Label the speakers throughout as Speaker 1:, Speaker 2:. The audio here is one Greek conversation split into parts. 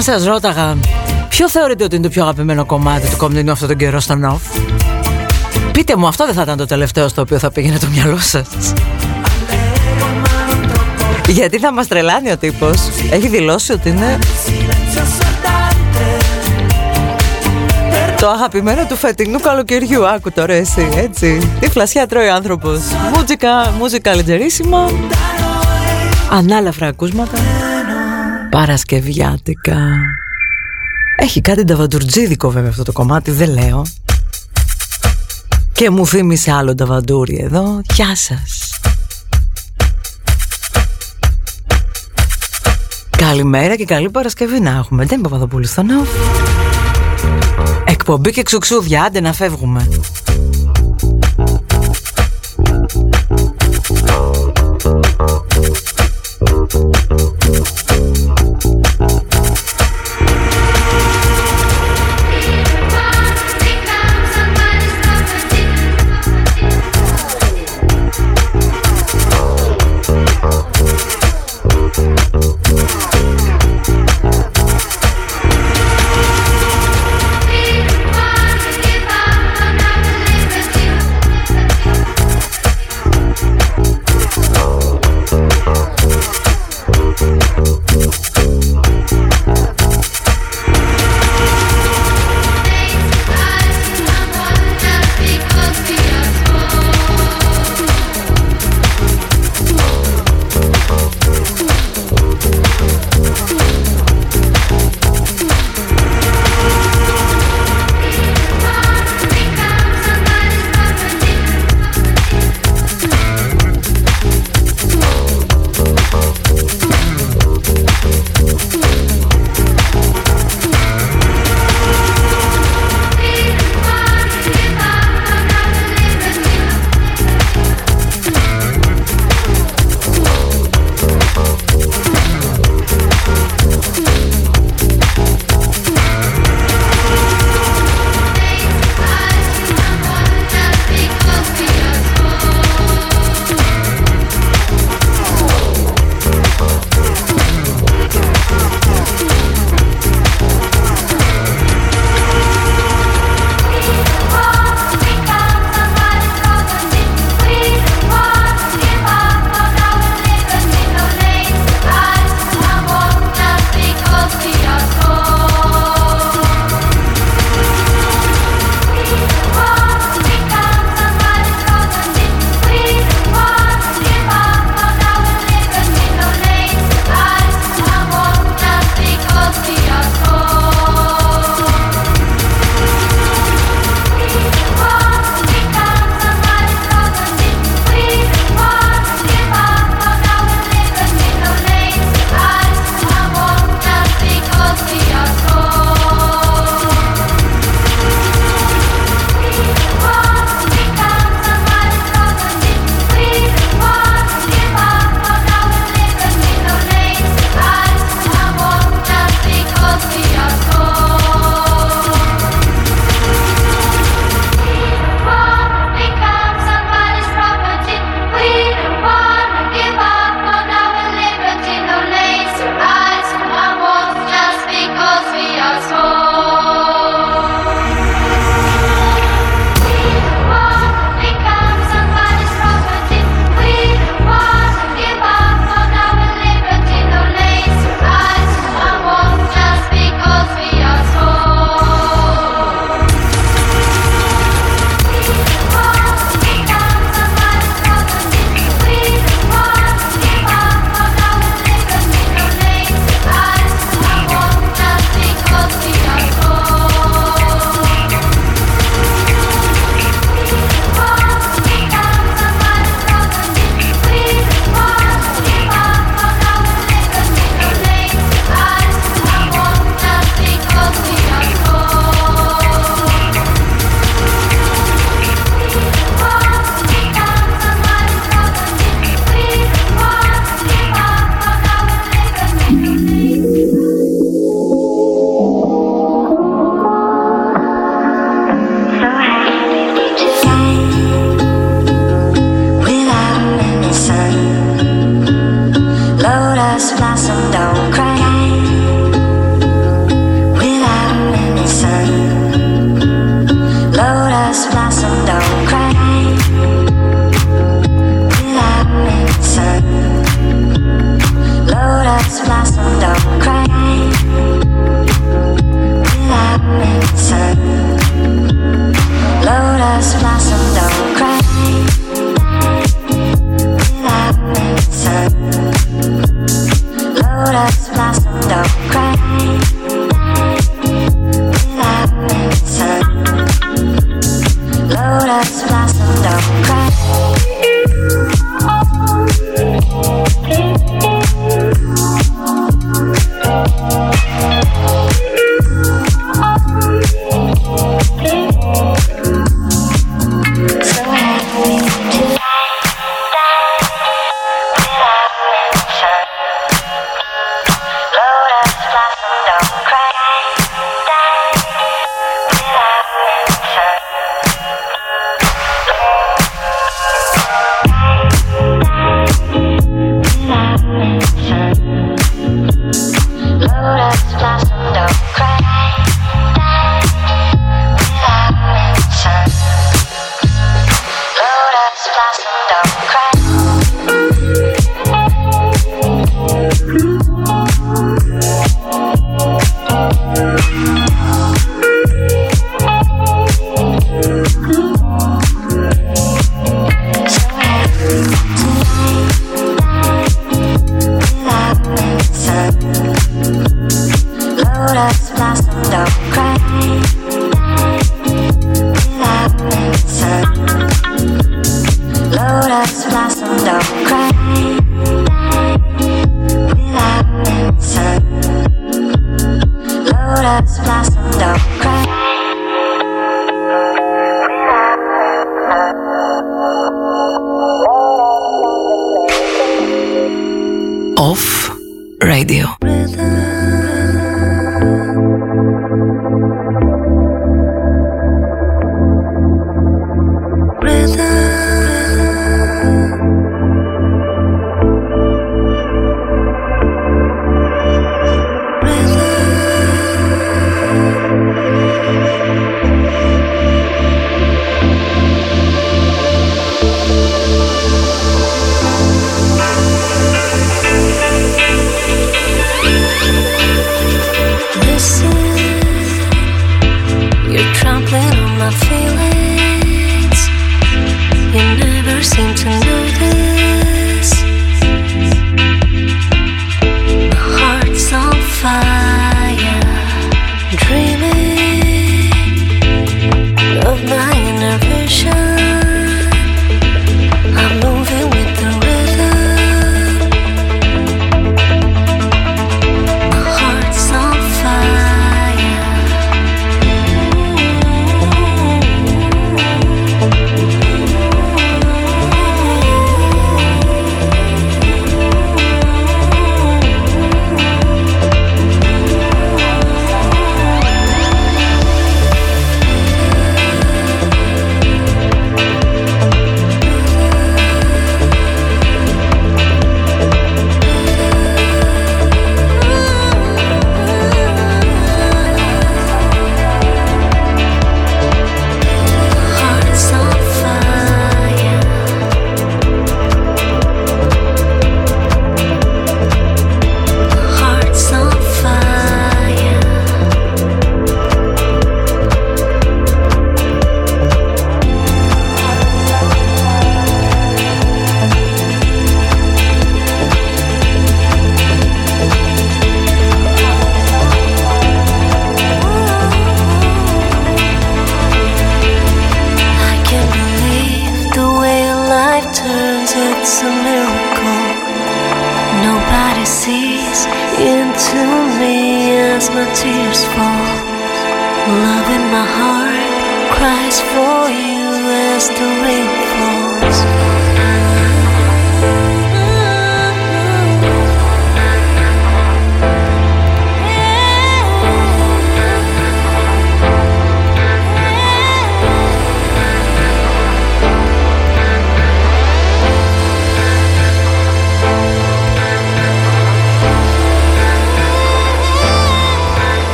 Speaker 1: Σας ρώταγα, ποιο θεωρείτε ότι είναι το πιο αγαπημένο κομμάτι του κομμάτιου αυτόν τον καιρό στο Νοφ. Πείτε μου, αυτό δεν θα ήταν το τελευταίο στο οποίο θα πήγαινε το μυαλό σας. Γιατί θα μας τρελάνει ο τύπος. Έχει δηλώσει ότι είναι Το αγαπημένο του φετινού καλοκαιριού. Άκου τώρα εσύ έτσι. Τι φλασιά τρώει ο άνθρωπος. Μούζικα, μούζικα λετζερίσιμα Ανάλαφρα ακούσματα Παρασκευιάτικα. Έχει κάτι ταβαντουρτζίδικο βέβαια αυτό το κομμάτι Δεν λέω. Και μου θύμισε άλλο ταβαντούρι εδώ. Γεια σας. Καλημέρα και καλή Παρασκευή να έχουμε. Δεν Παπαδοπούλου στο νου Εκπομπή και ξουξούδια Άντε να φεύγουμε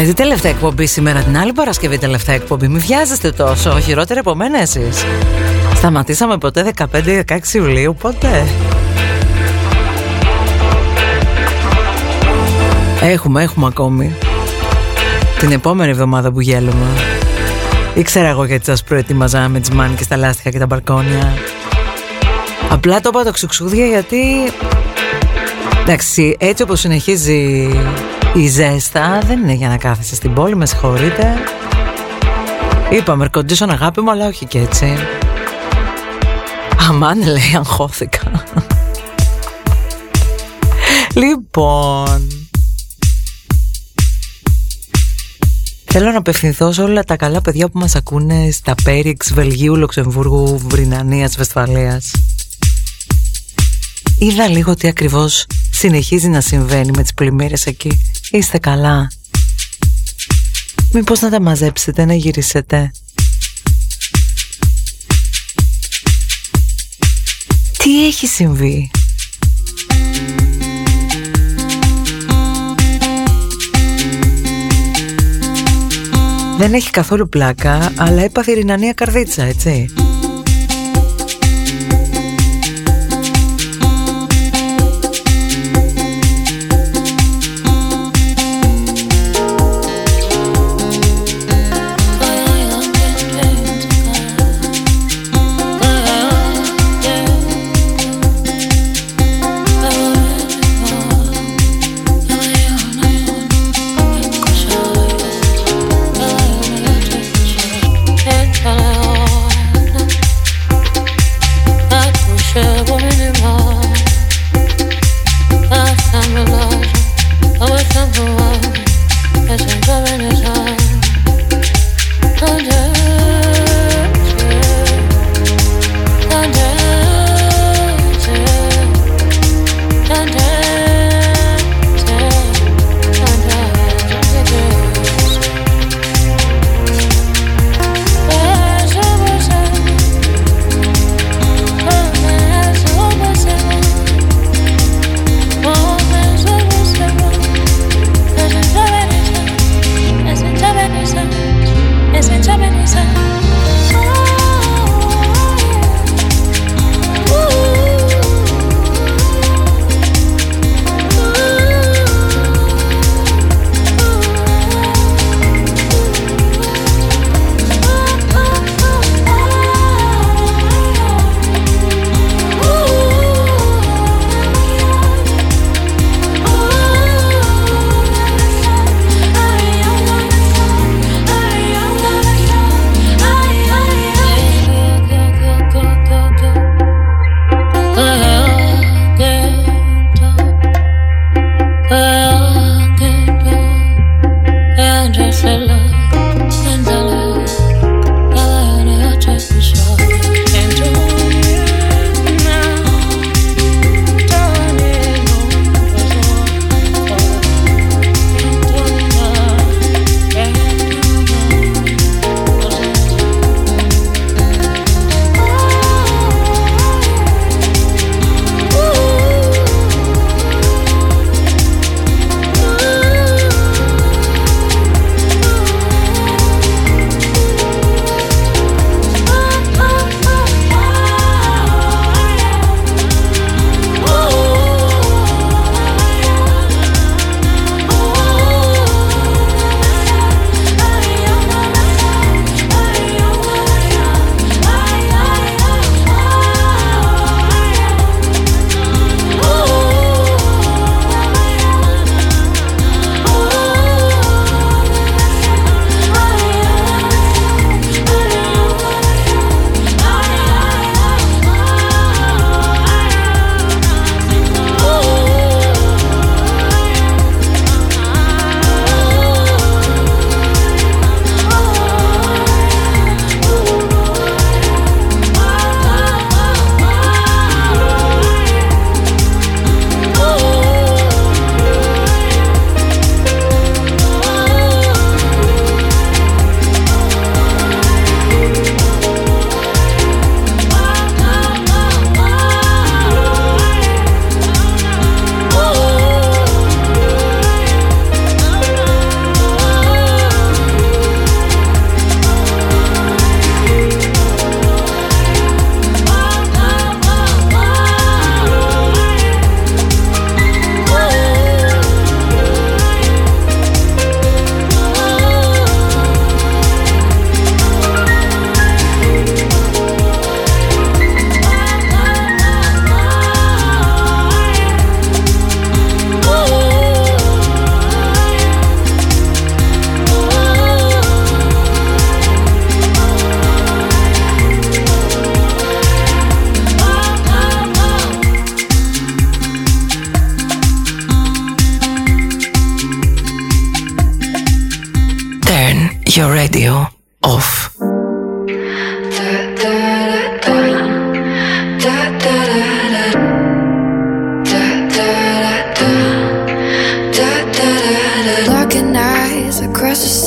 Speaker 2: Καλή τι τελευταία εκπομπή σήμερα, την άλλη Παρασκευή τελευταία εκπομπή. Μην βιάζεστε τόσο, χειρότερα από μένα εσείς. Σταματήσαμε ποτέ 15-16 Ιουλίου, ποτέ. Έχουμε, έχουμε ακόμη. Την επόμενη εβδομάδα που γέλουμε. Ήξερα εγώ γιατί σας προετοίμαζα με τις μάνικες τα λάστιχα και τα μπαλκόνια. Απλά το είπα το ξουξούδια γιατί... Εντάξει, έτσι όπως συνεχίζει η ζέστα δεν είναι για να κάθεσαι στην πόλη, με συγχωρείτε. Είπαμε, ερκοντήσον αγάπη μου, αλλά όχι και έτσι. Αμάν λέει, αγχώθηκα. λοιπόν... Θέλω να απευθυνθώ σε όλα τα καλά παιδιά που μας ακούνε στα Πέριξ, Βελγίου, Λουξεμβούργου, Βρυνανίας, Βεσφαλίας. Είδα λίγο τι ακριβώς συνεχίζει να συμβαίνει με τις πλημμύρες εκεί. Είστε καλά. Μήπως να τα μαζέψετε, να γυρίσετε. Τι έχει συμβεί; Δεν έχει καθόλου πλάκα, αλλά έπαθε ρινανία καρδίτσα, έτσι.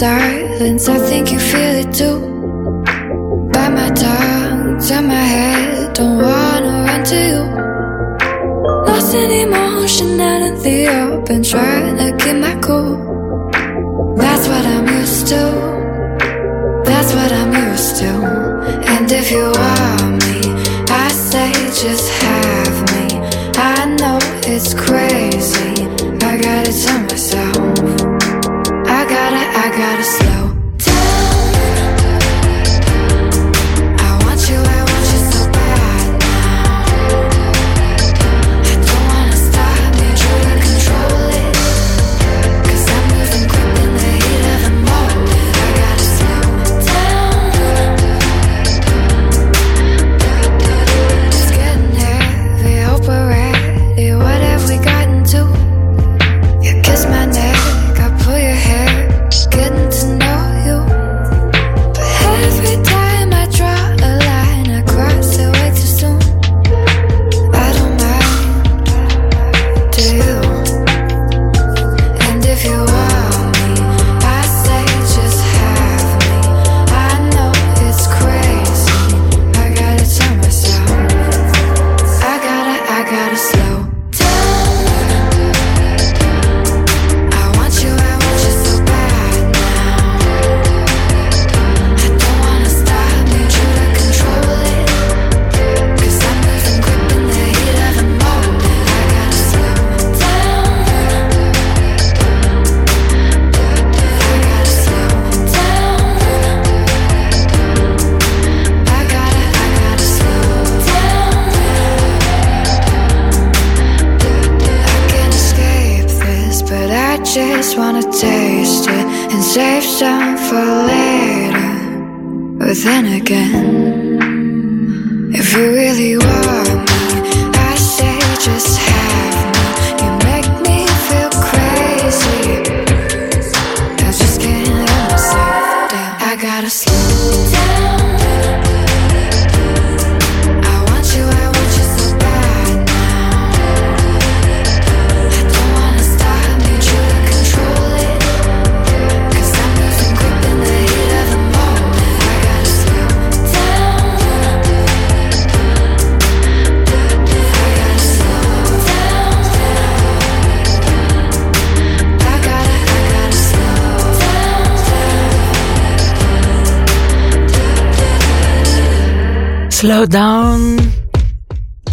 Speaker 3: silence, I think you feel it too. Bite my tongue, turn my head, don't wanna run to you. Lost in emotion out in the open, trying to keep my cool. That's what I'm used to. That's what I'm used to. And if you
Speaker 4: are.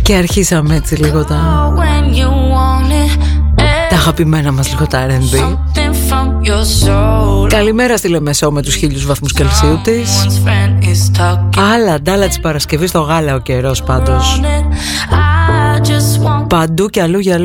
Speaker 4: Και αρχίσαμε έτσι λίγο τα Τα αγαπημένα μας λίγο τα R&B Καλημέρα στη Λεμεσό με τους χίλιους βαθμούς Κελσίου της. Άλλα ντάλα της Παρασκευής στο γάλα ο καιρός πάντως. Παντού και αλλού για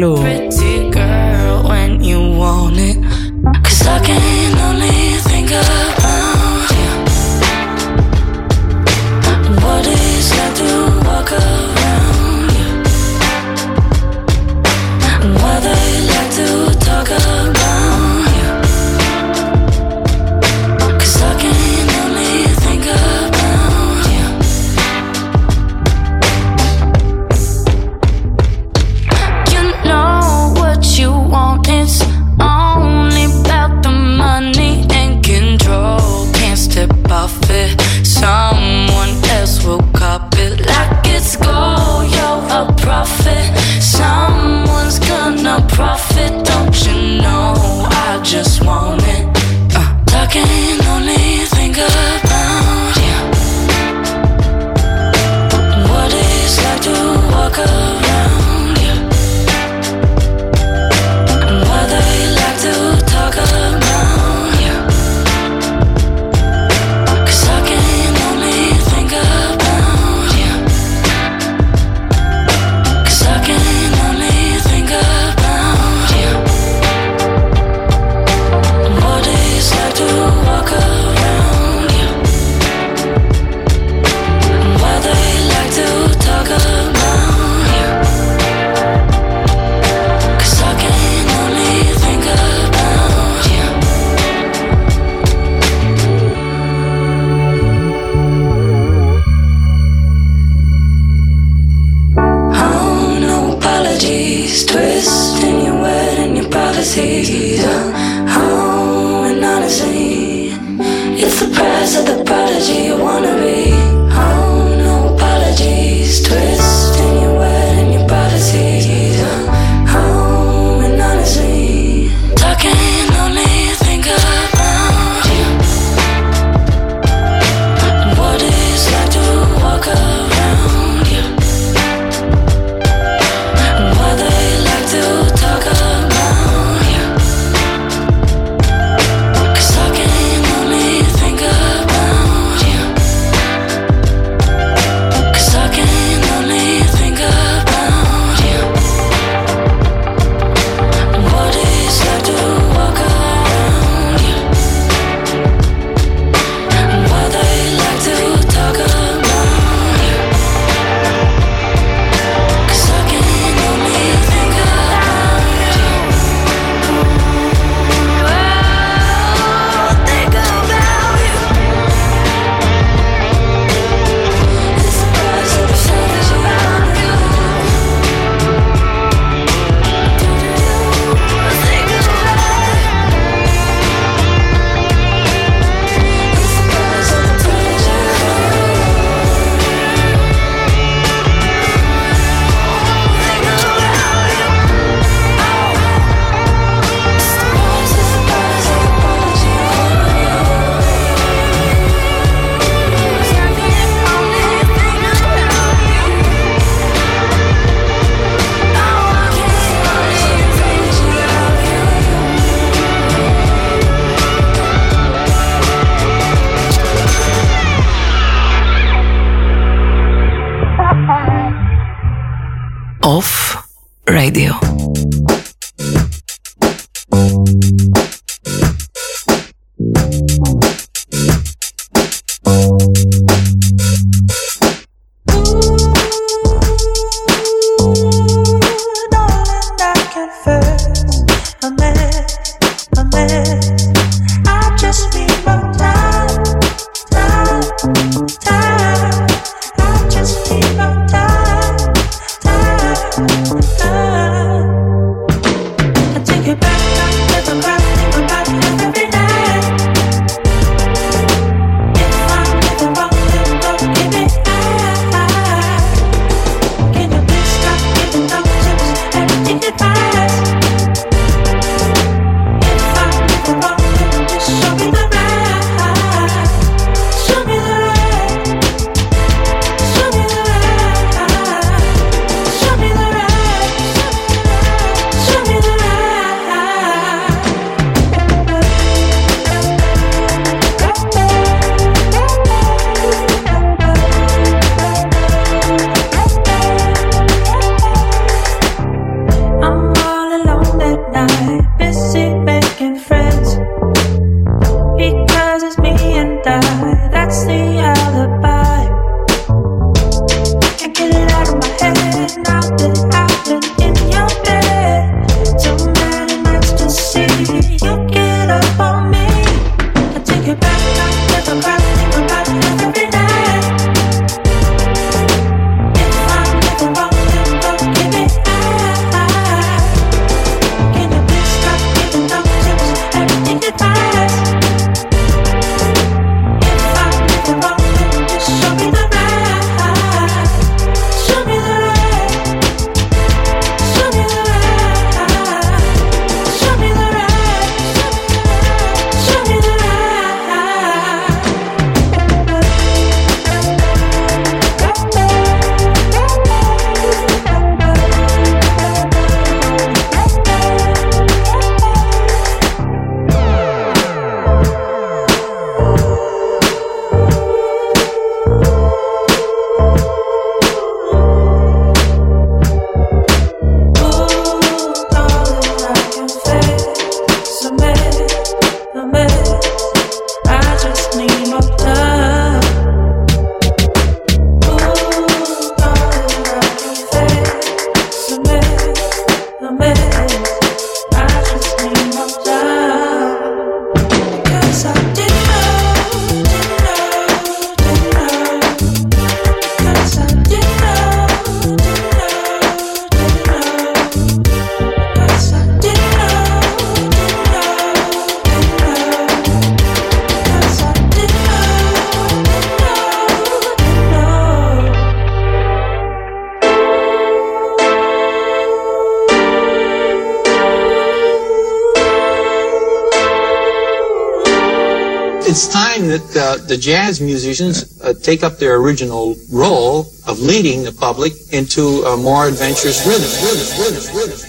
Speaker 5: the
Speaker 6: jazz musicians uh, take up their original role of leading the public into a more adventurous rhythm. rhythm, rhythm, rhythm,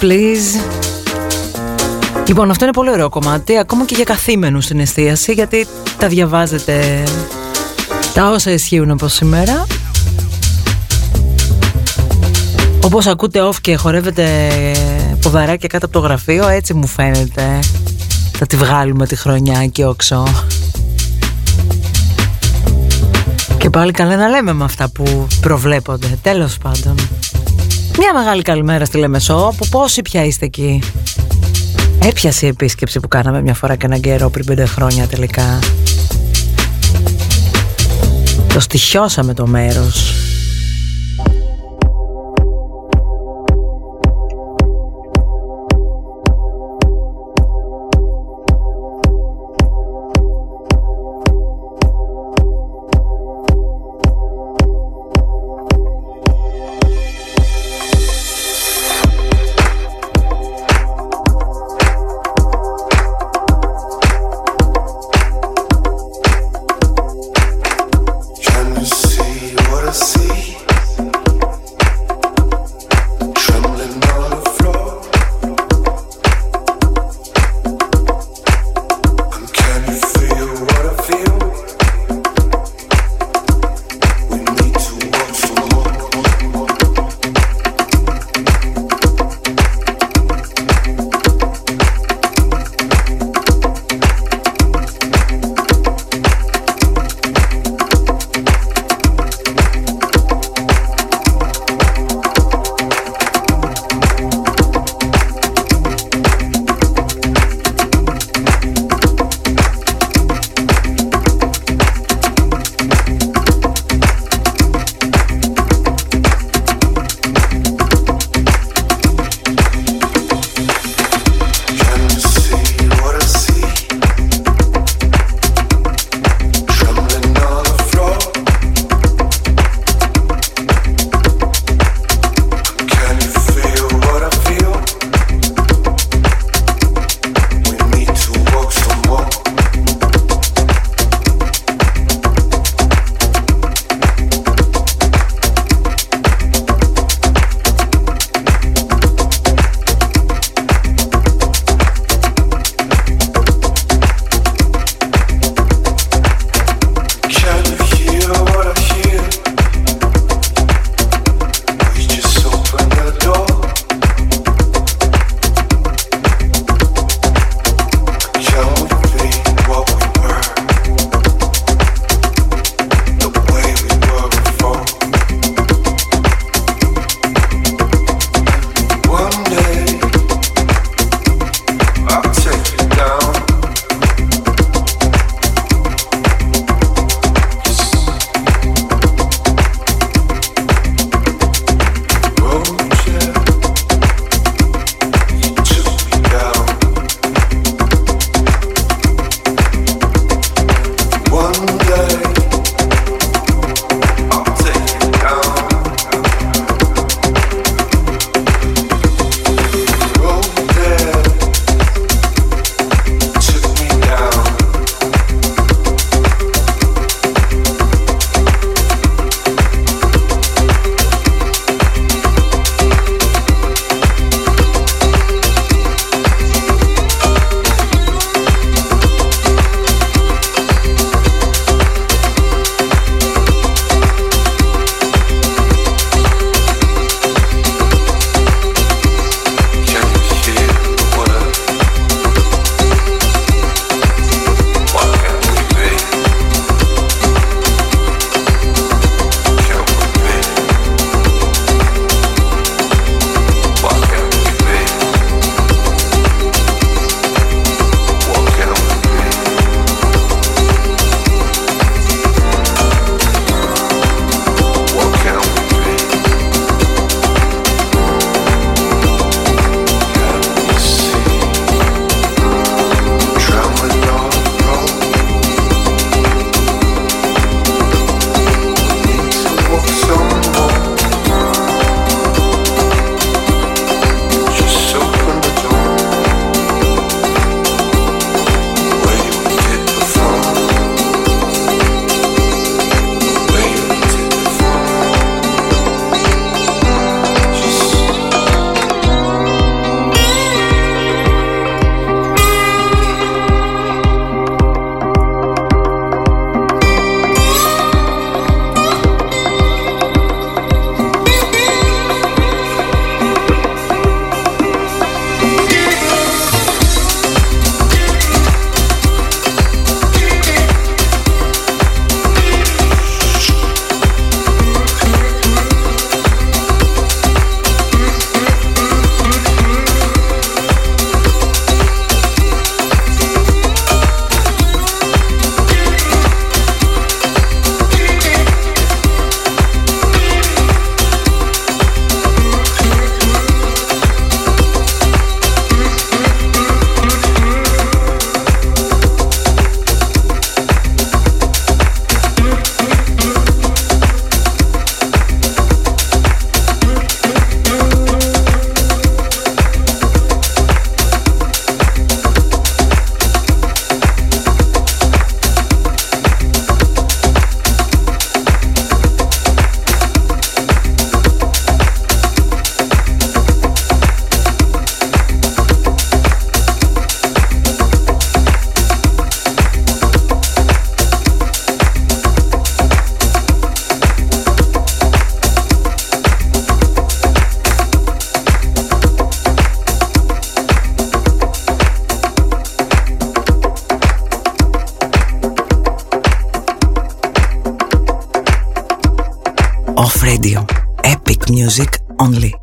Speaker 2: please. Λοιπόν, αυτό είναι πολύ ωραίο κομμάτι, ακόμα και για καθήμενους στην εστίαση, γιατί τα διαβάζετε τα όσα ισχύουν από σήμερα. Όπως ακούτε off και χορεύετε ποδαράκια κάτω από το γραφείο, έτσι μου φαίνεται. Θα τη βγάλουμε τη χρονιά και όξο. Και πάλι καλά να λέμε με αυτά που προβλέπονται. Τέλος πάντων. Μια μεγάλη καλημέρα στη Λεμεσό, που πόσοι πια είστε εκεί; Έπιασε η επίσκεψη που κάναμε μια φορά και έναν καιρό πριν πέντε χρόνια τελικά. Το στοιχιώσαμε το μέρος.
Speaker 7: Music only.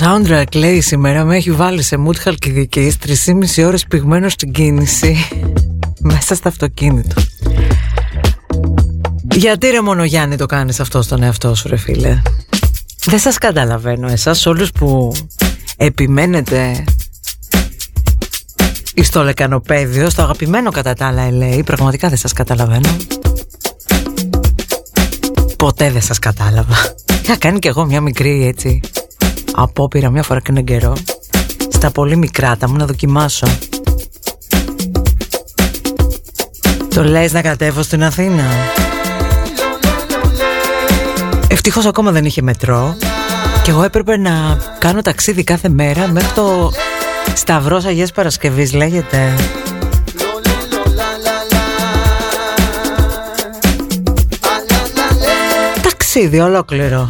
Speaker 7: Soundtrack λέει σήμερα με έχει βάλει σε mood χαλκιδικής 3,5 ώρες πηγμένο στην κίνηση μέσα στο αυτοκίνητο.
Speaker 2: Γιατί ρε μόνο Γιάννη το κάνεις αυτό στον εαυτό σου ρε φίλε; Δεν σας καταλαβαίνω εσάς όλους που επιμένετε στο λεκανοπέδιο, στο αγαπημένο κατά τα άλλα LA Πραγματικά δεν σας καταλαβαίνω Ποτέ δεν σας κατάλαβα Είχα κάνει κι εγώ μια μικρή έτσι Απόπειρα μια φορά και έναν καιρό. Στα πολύ μικρά τα μου να δοκιμάσω. Το λες να κατέβω στην Αθήνα; Ευτυχώς ακόμα δεν είχε μετρό Και εγώ έπρεπε να κάνω ταξίδι κάθε μέρα Μέχρι το Σταυρός Αγίας Παρασκευής λέγεται. Ταξίδι ολόκληρο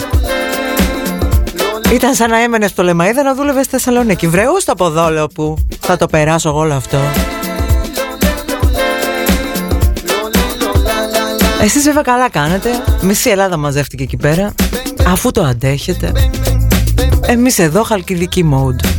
Speaker 2: Ήταν σαν να έμενε στο Λεμαίδα να δούλευε στη Θεσσαλονίκη. Βρεού στο ποδόλαιο που θα το περάσω εγώ όλο αυτό. Εσείς βέβαια καλά κάνετε. Μισή Ελλάδα μαζεύτηκε εκεί πέρα. Αφού το αντέχετε. Εμείς εδώ χαλκιδική mode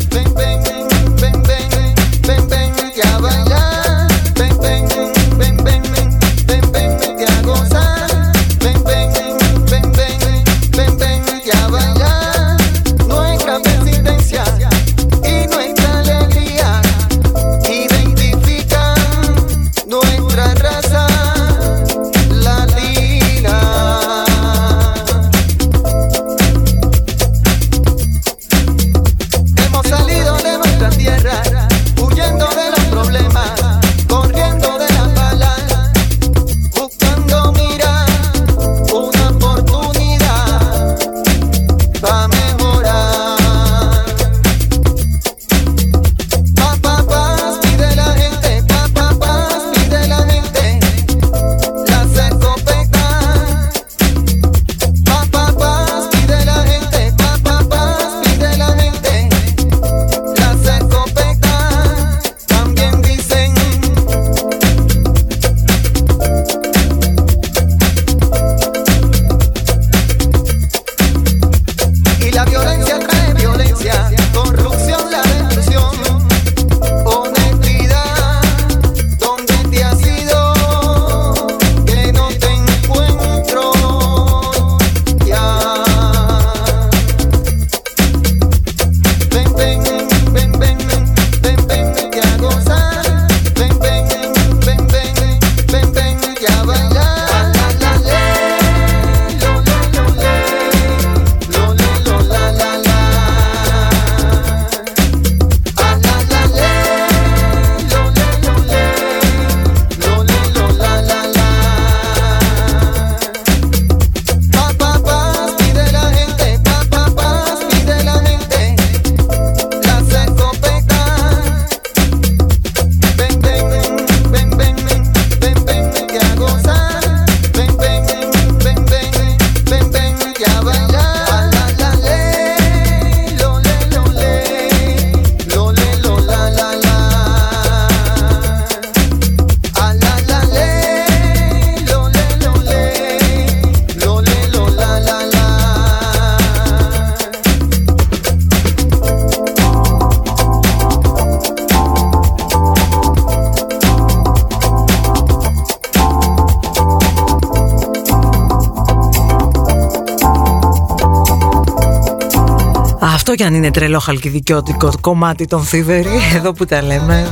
Speaker 2: τρελό χαλκιδικιώτικο κομμάτι των Θήβερη Εδώ που τα λέμε.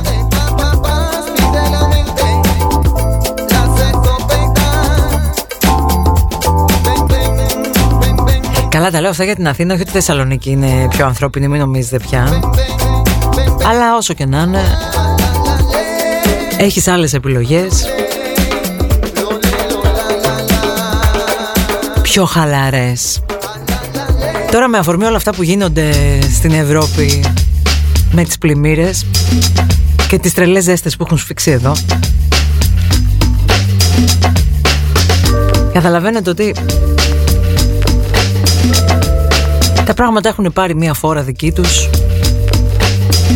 Speaker 2: Καλά τα λέω αυτά για την Αθήνα Όχι ότι η Θεσσαλονίκη είναι πιο ανθρώπινη Μην νομίζετε πια. Αλλά όσο και να είναι Έχεις άλλες επιλογές. Πιο χαλαρές Τώρα με αφορμή όλα αυτά που γίνονται στην Ευρώπη με τις πλημμύρες και τις τρελές ζέστες που έχουν σφιξει εδώ Καταλαβαίνετε ότι τα πράγματα έχουν πάρει μία φόρα δική τους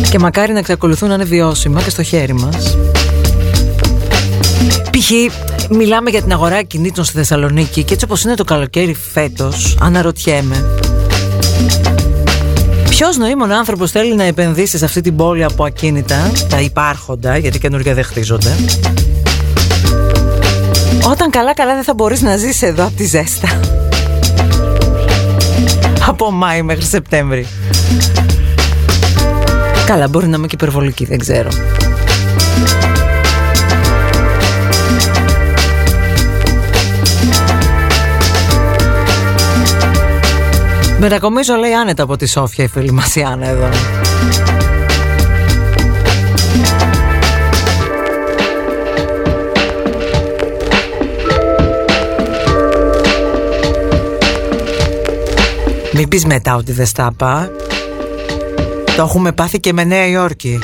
Speaker 2: και μακάρι να εξακολουθούν να είναι βιώσιμα και στο χέρι μας Π.χ. μιλάμε για την αγορά κινήτων στη Θεσσαλονίκη και έτσι όπως είναι το καλοκαίρι φέτος αναρωτιέμαι Ποιος νοήμων άνθρωπος θέλει να επενδύσει σε αυτή την πόλη από ακίνητα, τα υπάρχοντα, γιατί καινούργια δεν χτίζονται;
Speaker 8: Όταν καλά καλά δεν θα μπορείς να ζεις εδώ από τη ζέστα Από Μάη μέχρι Σεπτέμβρη Καλά μπορεί να είμαι και υπερβολική δεν ξέρω Μετακομίζω λέει άνετα από τη Σόφια η φίλη μας η Άννα εδώ. Μην πεις μετά ότι δεν στα Το έχουμε πάθει και με Νέα Υόρκη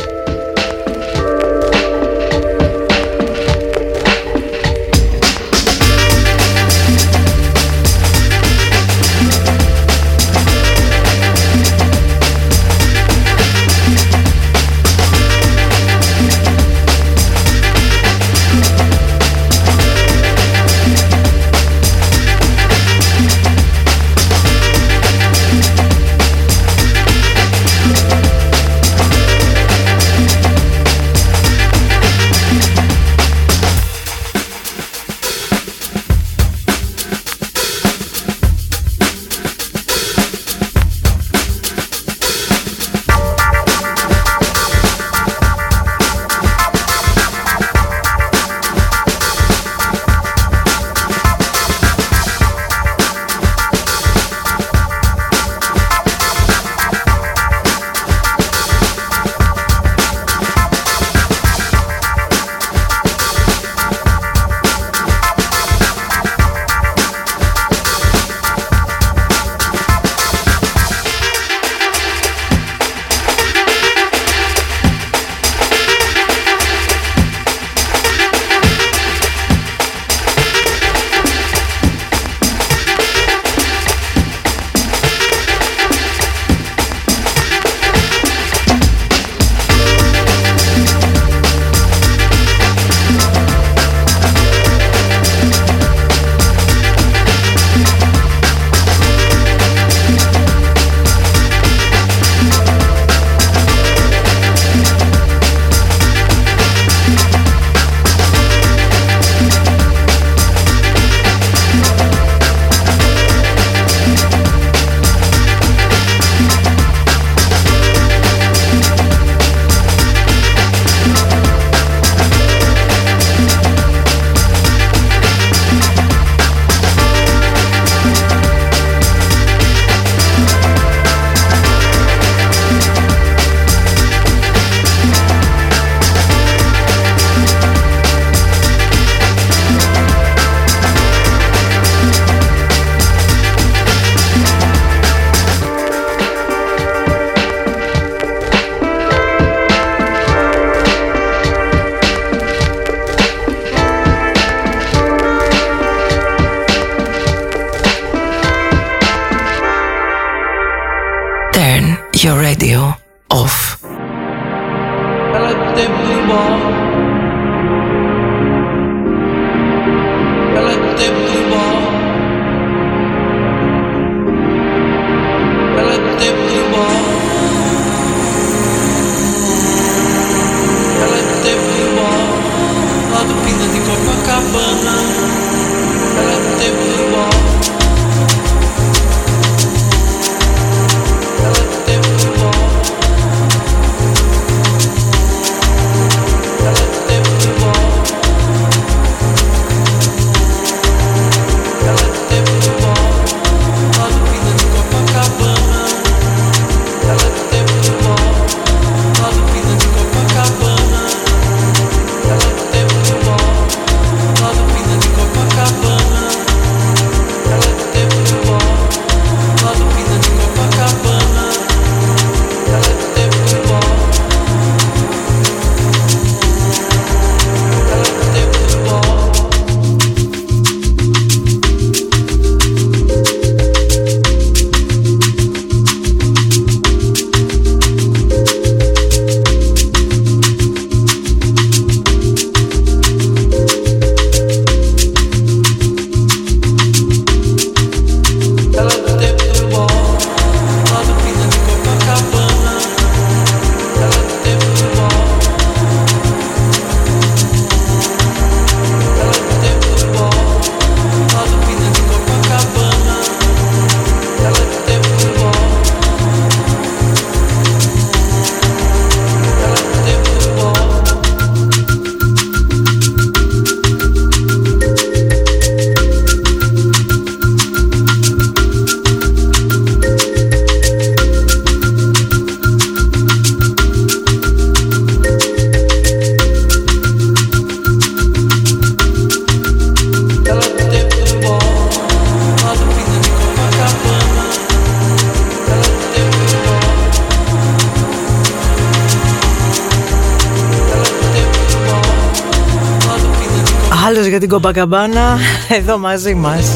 Speaker 2: Κομπακαμπάνα εδώ μαζί μας.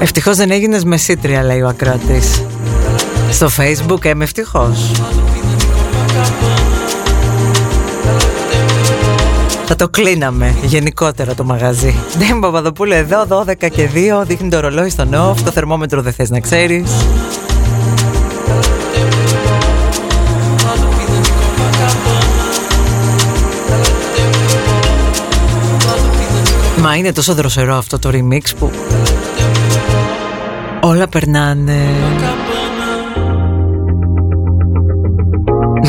Speaker 2: Ευτυχώς δεν έγινες μεσήτρια λέει ο ακράτης. Στο facebook είμαι ευτυχώς. Θα το κλείναμε γενικότερα το μαγαζί. Δεν Παπαδοπούλου εδώ, 12 και 2, δείχνει το ρολόι στο off, το θερμόμετρο δεν θες να ξέρεις. Μα είναι τόσο δροσερό αυτό το remix που όλα περνάνε.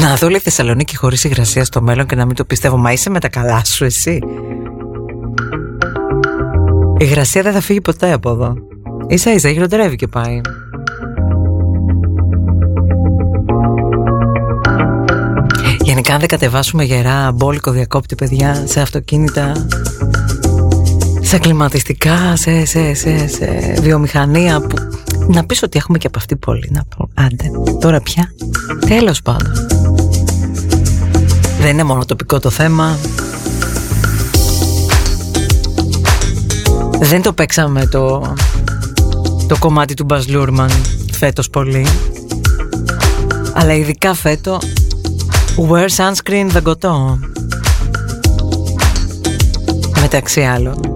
Speaker 2: Να δω λέει Θεσσαλονίκη χωρίς υγρασία στο μέλλον και να μην το πιστεύω. Μα είσαι με τα καλά σου εσύ. Η υγρασία δεν θα φύγει ποτέ από εδώ. Ίσα ίσα γυροτερεύει και πάει. Γενικά αν δεν κατεβάσουμε γερά μπόλικο διακόπτη παιδιά σε αυτοκίνητα σε κλιματιστικά, σε, σε, σε, σε βιομηχανία που να πεις ότι έχουμε και από αυτή πόλη να πω άντε τώρα πια. Τέλος πάντων. Δεν είναι μόνο τοπικό το θέμα. Δεν το παίξαμε το το κομμάτι του Μπας Λούρμαν φέτος πολύ. Αλλά ειδικά φέτο Wear sunscreen δεν κοτώ. Μεταξύ άλλων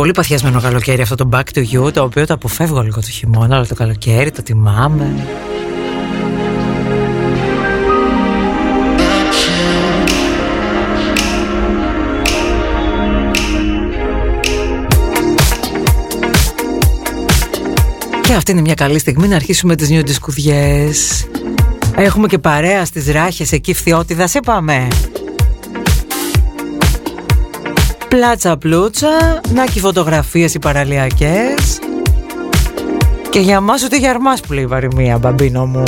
Speaker 9: πολύ παθιασμένο καλοκαίρι αυτό το Back to You Το οποίο το αποφεύγω λίγο το χειμώνα Αλλά το καλοκαίρι το τιμάμε. Και αυτή είναι μια καλή στιγμή να αρχίσουμε τις νιου δισκουδιές. Έχουμε και παρέα στις ράχες εκεί φθιώτιδας είπαμε Πλάτσα πλούτσα, να και φωτογραφίες οι παραλιακές. Και για μας ούτε για αρμάς που λέει η βαρημία μπαμπίνο μου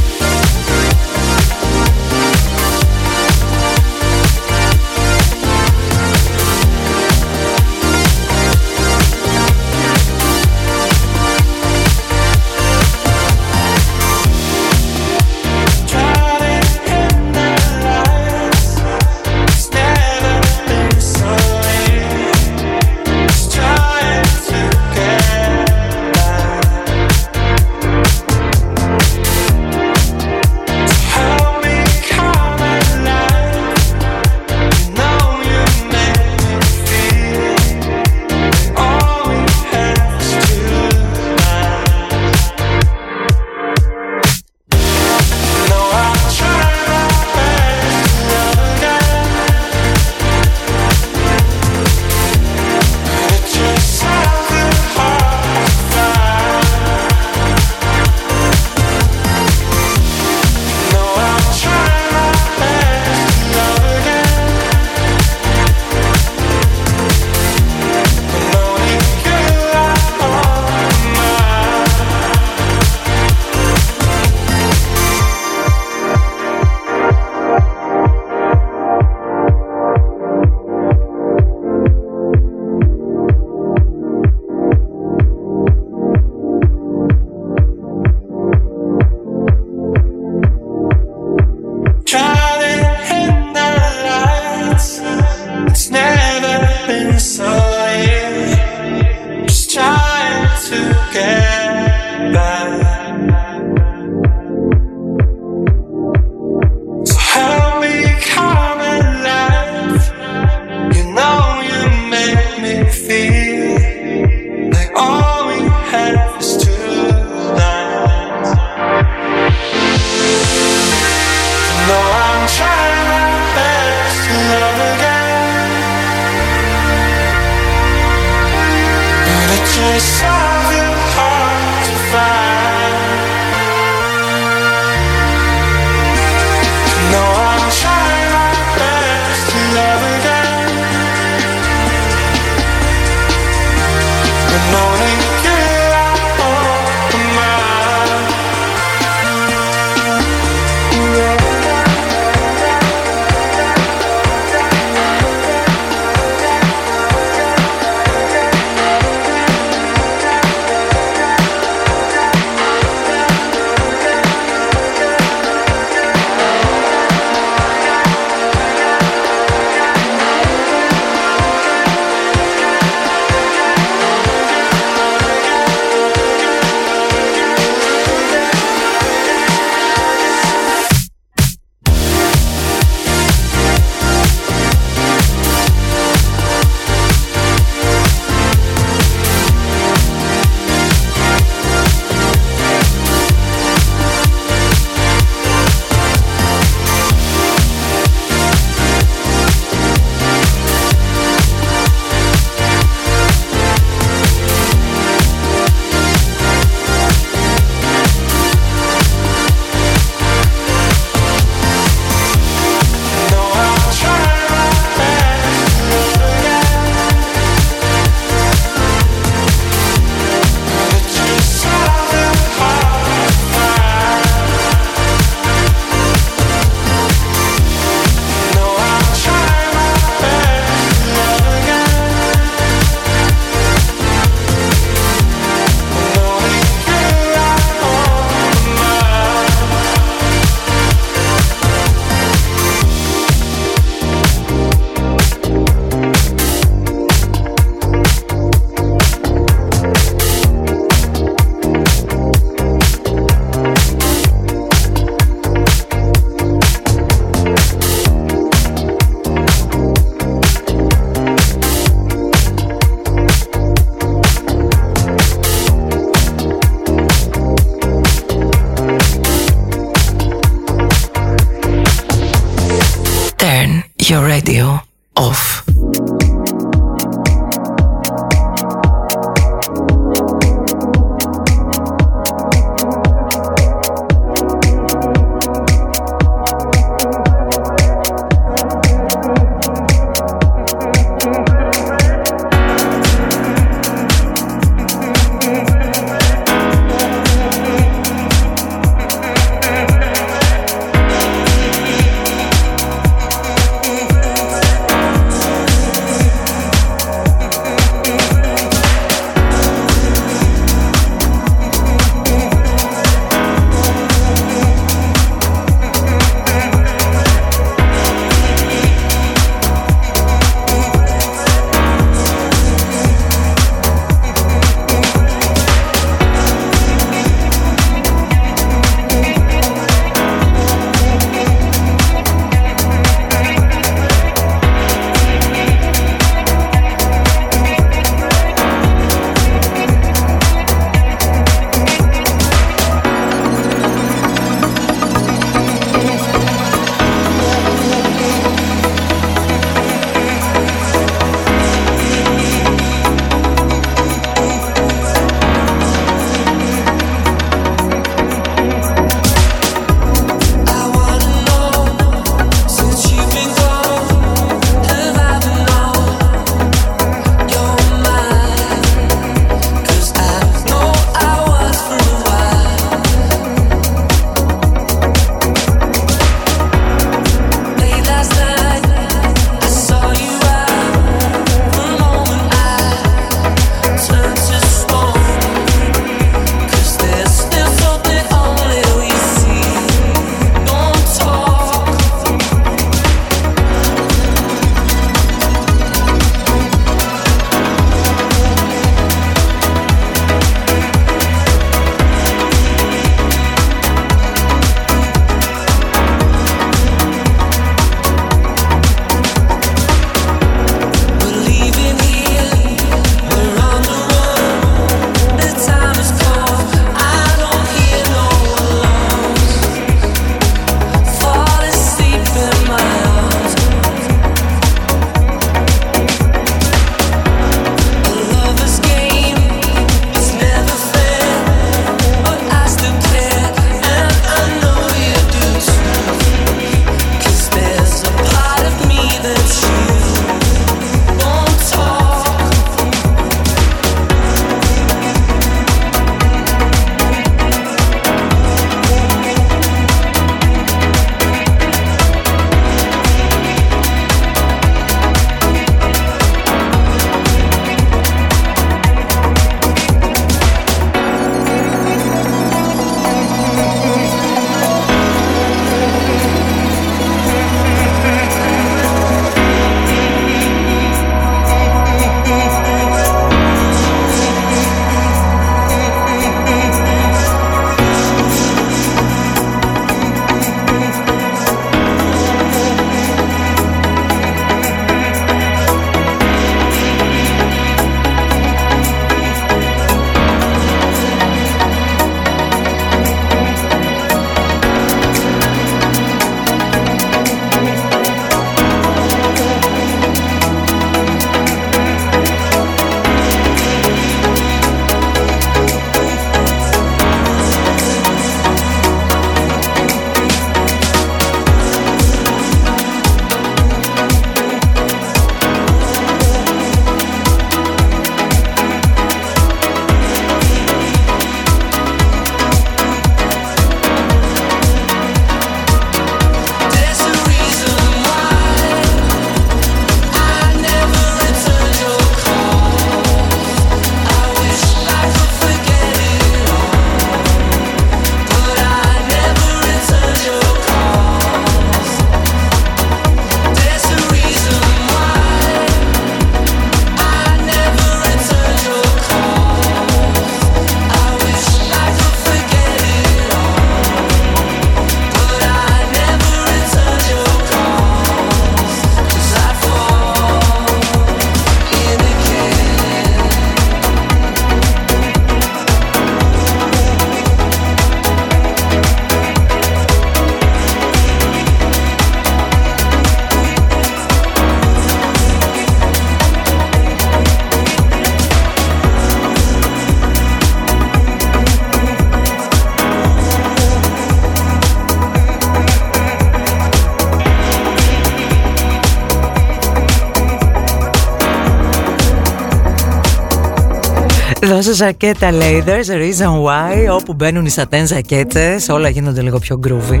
Speaker 2: Δώσε ζακέτα λέει. There's a reason why. Όπου μπαίνουν οι σατέν ζακέτες Όλα γίνονται λίγο πιο groovy.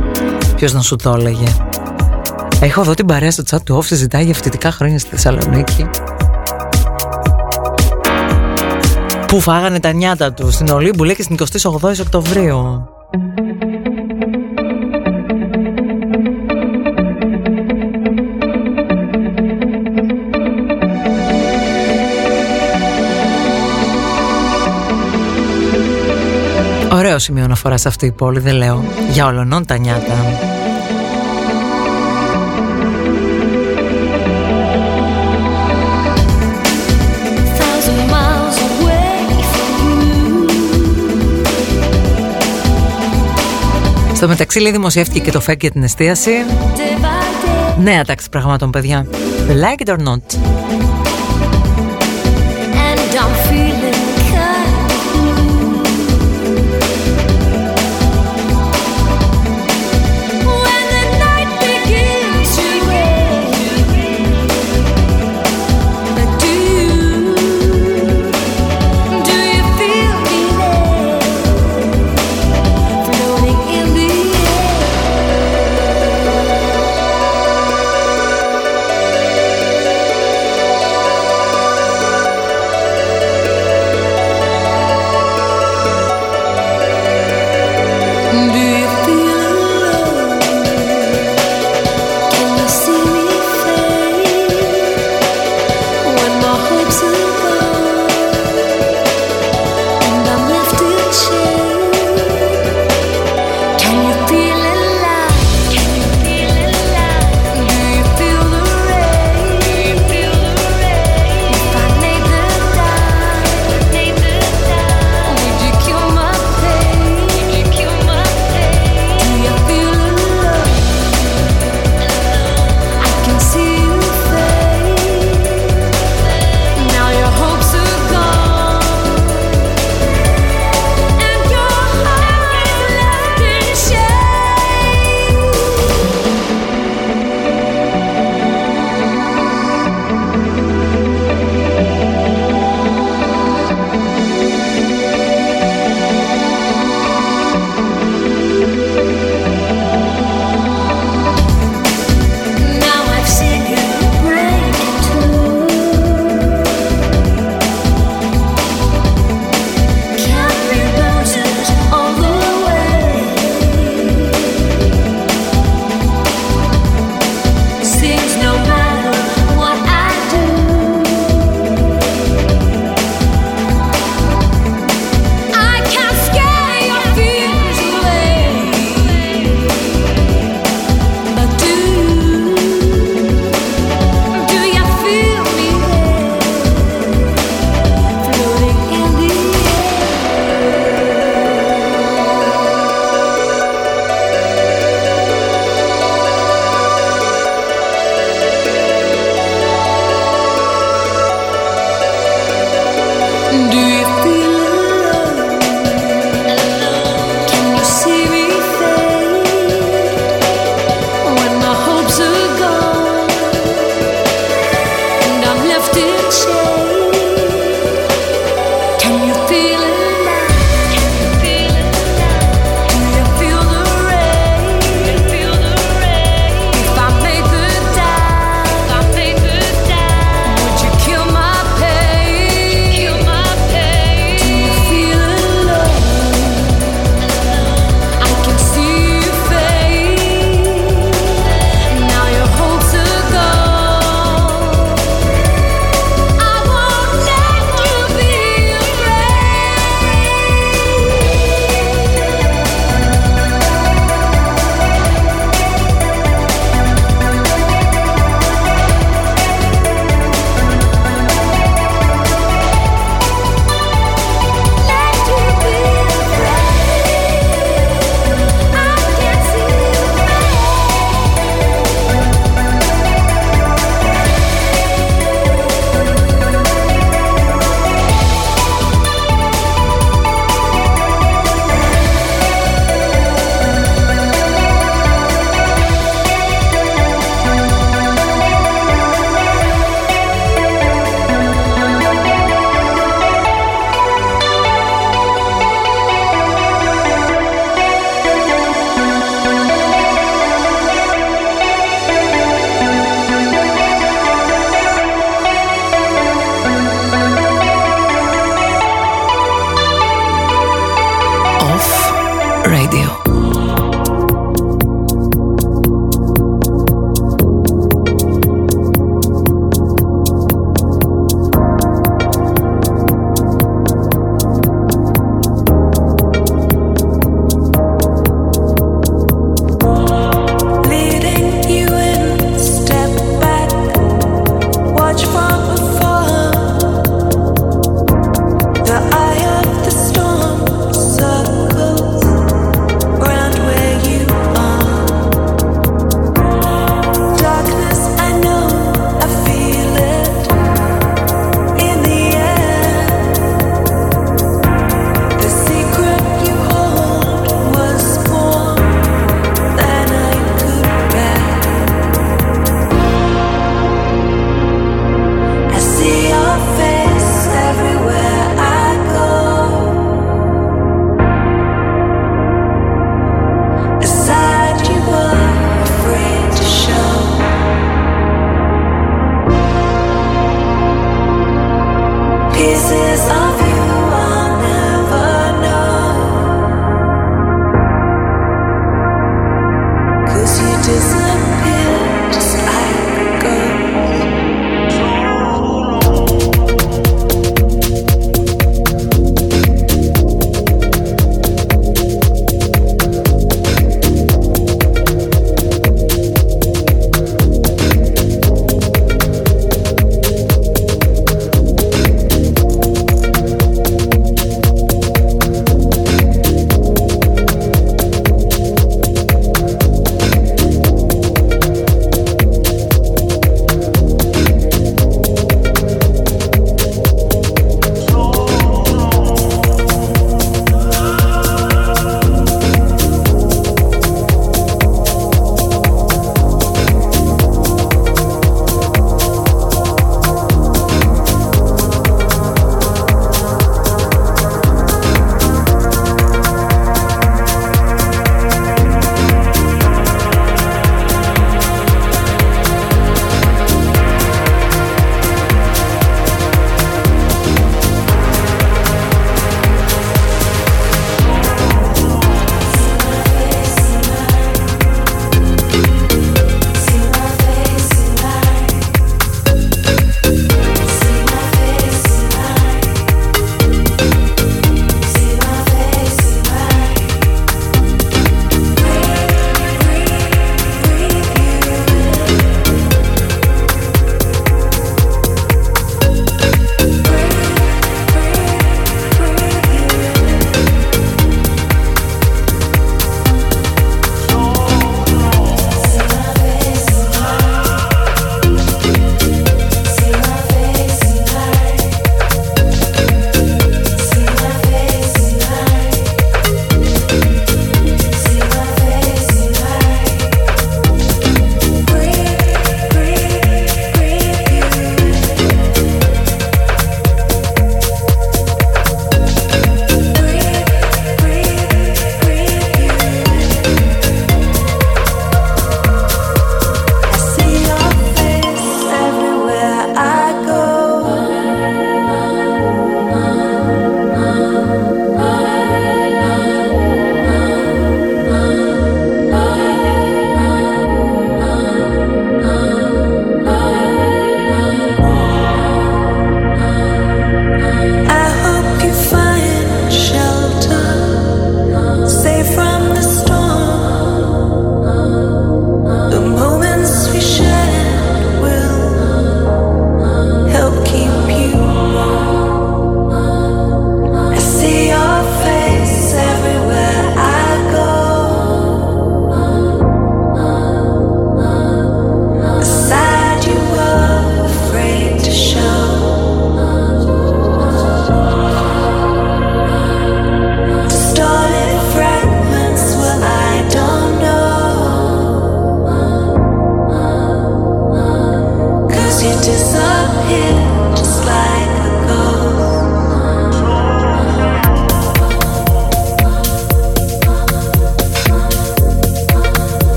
Speaker 2: Ποιος να σου το έλεγε; Έχω εδώ την παρέα στο chat του off Συζητάει για φοιτητικά χρόνια στη Θεσσαλονίκη. Που φάγανε τα νιάτα τους; Στην Ολύμπου λέει και στην 28 Οκτωβρίου Ωραίο σημείο αναφοράς σε αυτή η πόλη, δεν λέω. Για ολονών τα νιάτα. Στο μεταξύ λέει δημοσιεύτηκε και το ΦΕΚ για την εστίαση. Νέα τάξη πραγμάτων, παιδιά. Like it or not.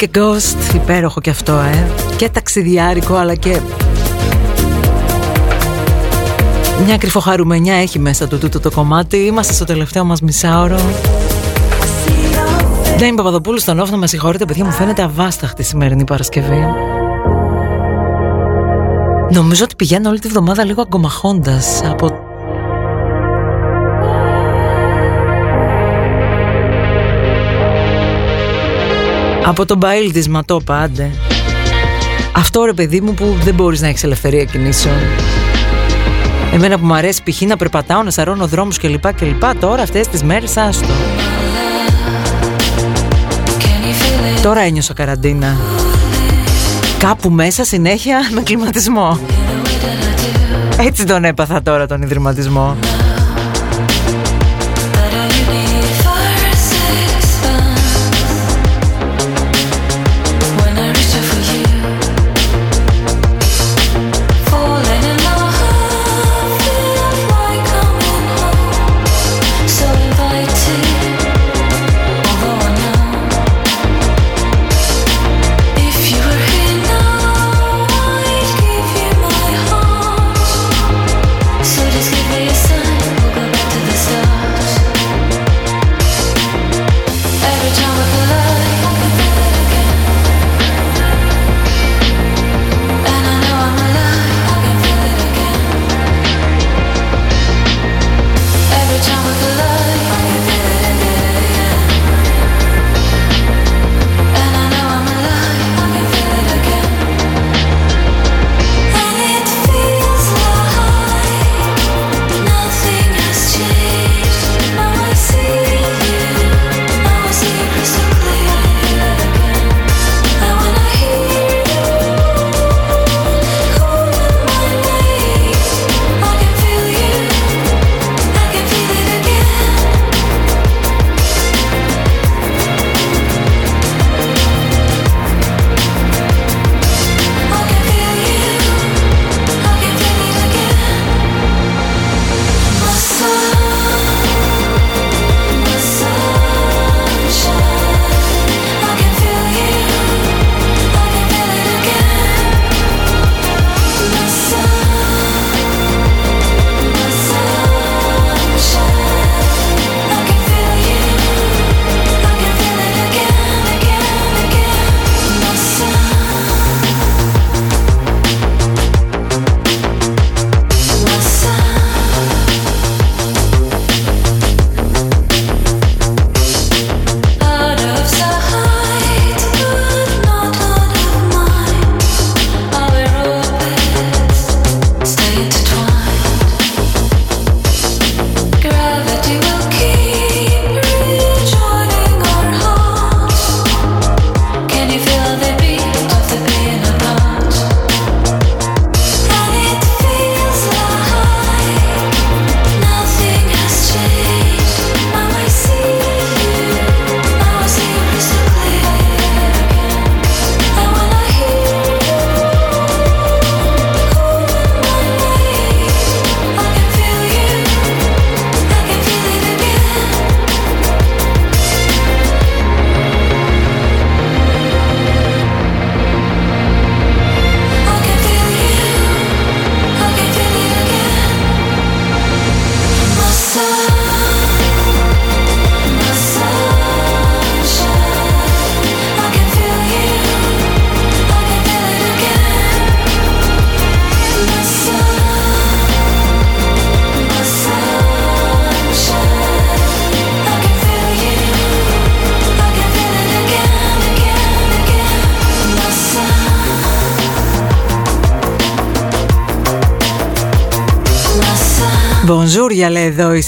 Speaker 10: Like a ghost, υπέροχο και αυτό, ε. Και ταξιδιάρικο, αλλά και... Μια κρυφοχαρουμενιά έχει μέσα του τούτο το κομμάτι. Είμαστε στο τελευταίο μας μισάωρο. Ντέιν Παπαδοπούλου στον όφνο, με συγχωρείτε παιδιά, μου φαίνεται αβάσταχτη η σημερινή Παρασκευή. Νομίζω ότι πηγαίνω όλη τη βδομάδα λίγο αγκομαχώντας από Από τον μπαίλ της Ματώ πάντε. Αυτό ρε παιδί μου που δεν μπορείς να έχεις ελευθερία κινήσεων. Εμένα που μου αρέσει π.χ. να περπατάω, να σαρώνω δρόμους κλπ. κλπ. Τώρα αυτές τις μέρες άστο. Τώρα ένιωσα καραντίνα. Κάπου μέσα συνέχεια με κλιματισμό. Έτσι τον έπαθα τώρα τον ιδρυματισμό.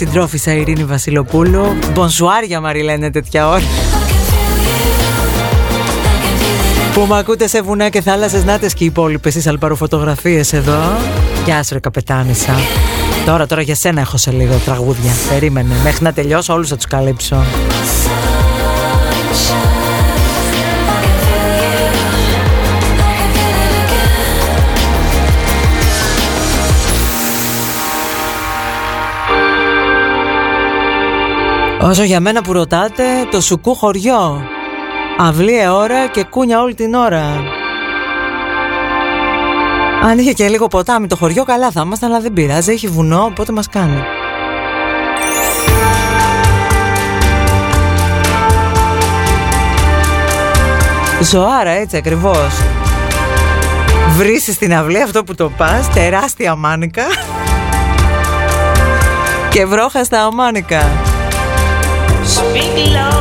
Speaker 10: Συντρόφισσα Ειρήνη Βασιλοπούλου. Μπονσουάρια Μαρή λένε τέτοια ώρα. Που με ακούτε σε βουνά και θάλασσες νάτες και οι υπόλοιπες τις αλπαροφωτογραφίες εδώ. Γεια σου ρε καπετάνισσα. Τώρα, τώρα για σένα έχω σε λίγο τραγούδια. Περίμενε. Μέχρι να τελειώσω όλους θα τους καλύψω. Όσο για μένα που ρωτάτε, το σουκού χωριό Αυλή ώρα και κούνια όλη την ώρα. Αν είχε και λίγο ποτάμι το χωριό καλά θα ήμασταν αλλά δεν πειράζει, έχει βουνό οπότε μας κάνει. Ζωάρα έτσι ακριβώς Βρίσκεις στην αυλή αυτό που το πας Τεράστια μάνικα Και βρόχα στα ομάνικα speak low.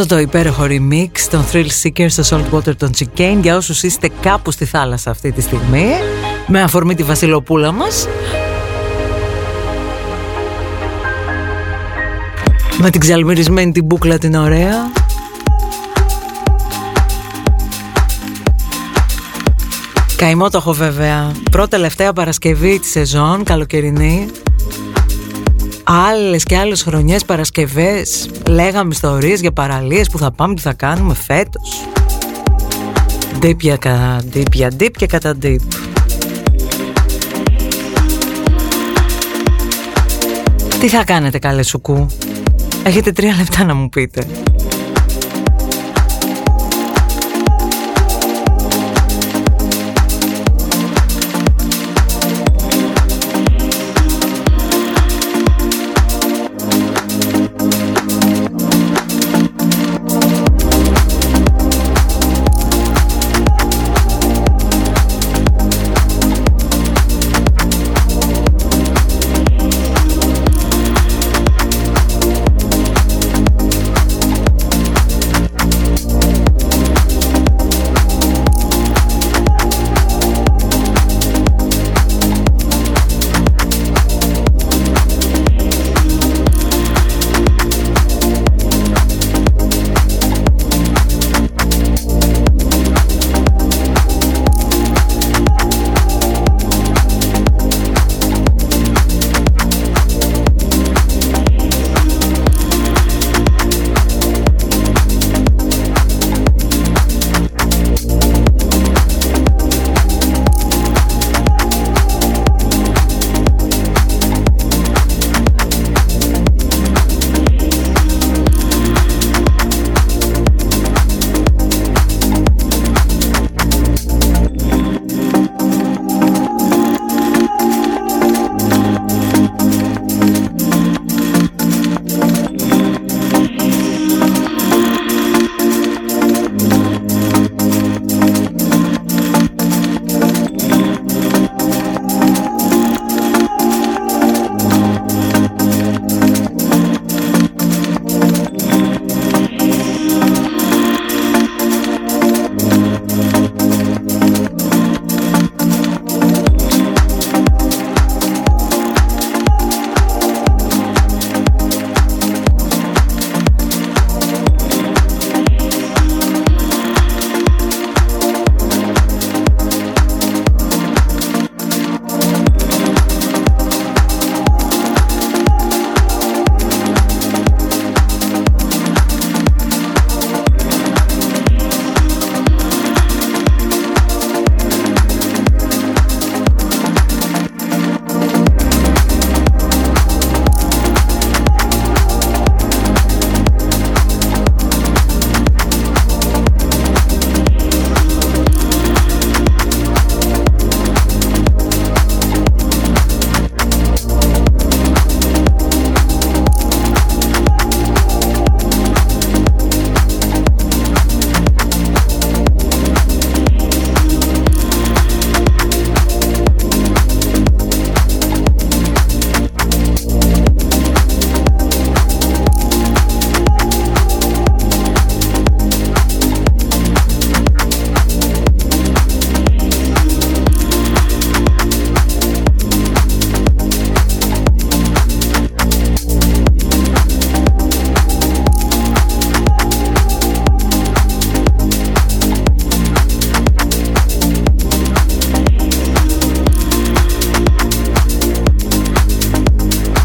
Speaker 2: Αυτό το υπέροχο remix των Thrill Seekers στο Saltwater των Chicane για όσους είστε κάπου στη θάλασσα αυτή τη στιγμή με αφορμή τη βασιλοπούλα μας. Με την ξαλμυρισμένη την μπούκλα την ωραία. Καημό το έχω βέβαια. Πρώτα τελευταία Παρασκευή της σεζόν Καλοκαιρινή Άλλες και άλλες χρονιές Παρασκευές Λέγαμε ιστορίες για παραλίες Που θα πάμε, τι θα κάνουμε φέτος. Deep για κατά deep για deep και κατά deep. Τι θα κάνετε καλέ σουκού; Έχετε τρία λεπτά να μου πείτε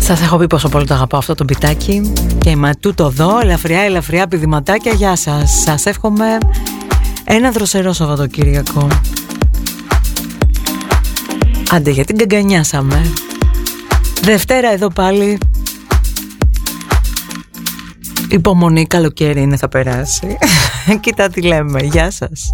Speaker 2: Σας έχω πει πόσο πολύ το αγαπάω αυτό το πιτάκι και με τούτο εδώ, ελαφριά ελαφριά πηδηματάκια, γεια σας. Σας εύχομαι ένα δροσερό Σαββατοκύριακο. Άντε γιατί γκαγκανιάσαμε. Δευτέρα εδώ πάλι. Υπομονή, καλοκαίρι είναι θα περάσει. Κοίτα τι λέμε. Γεια σας.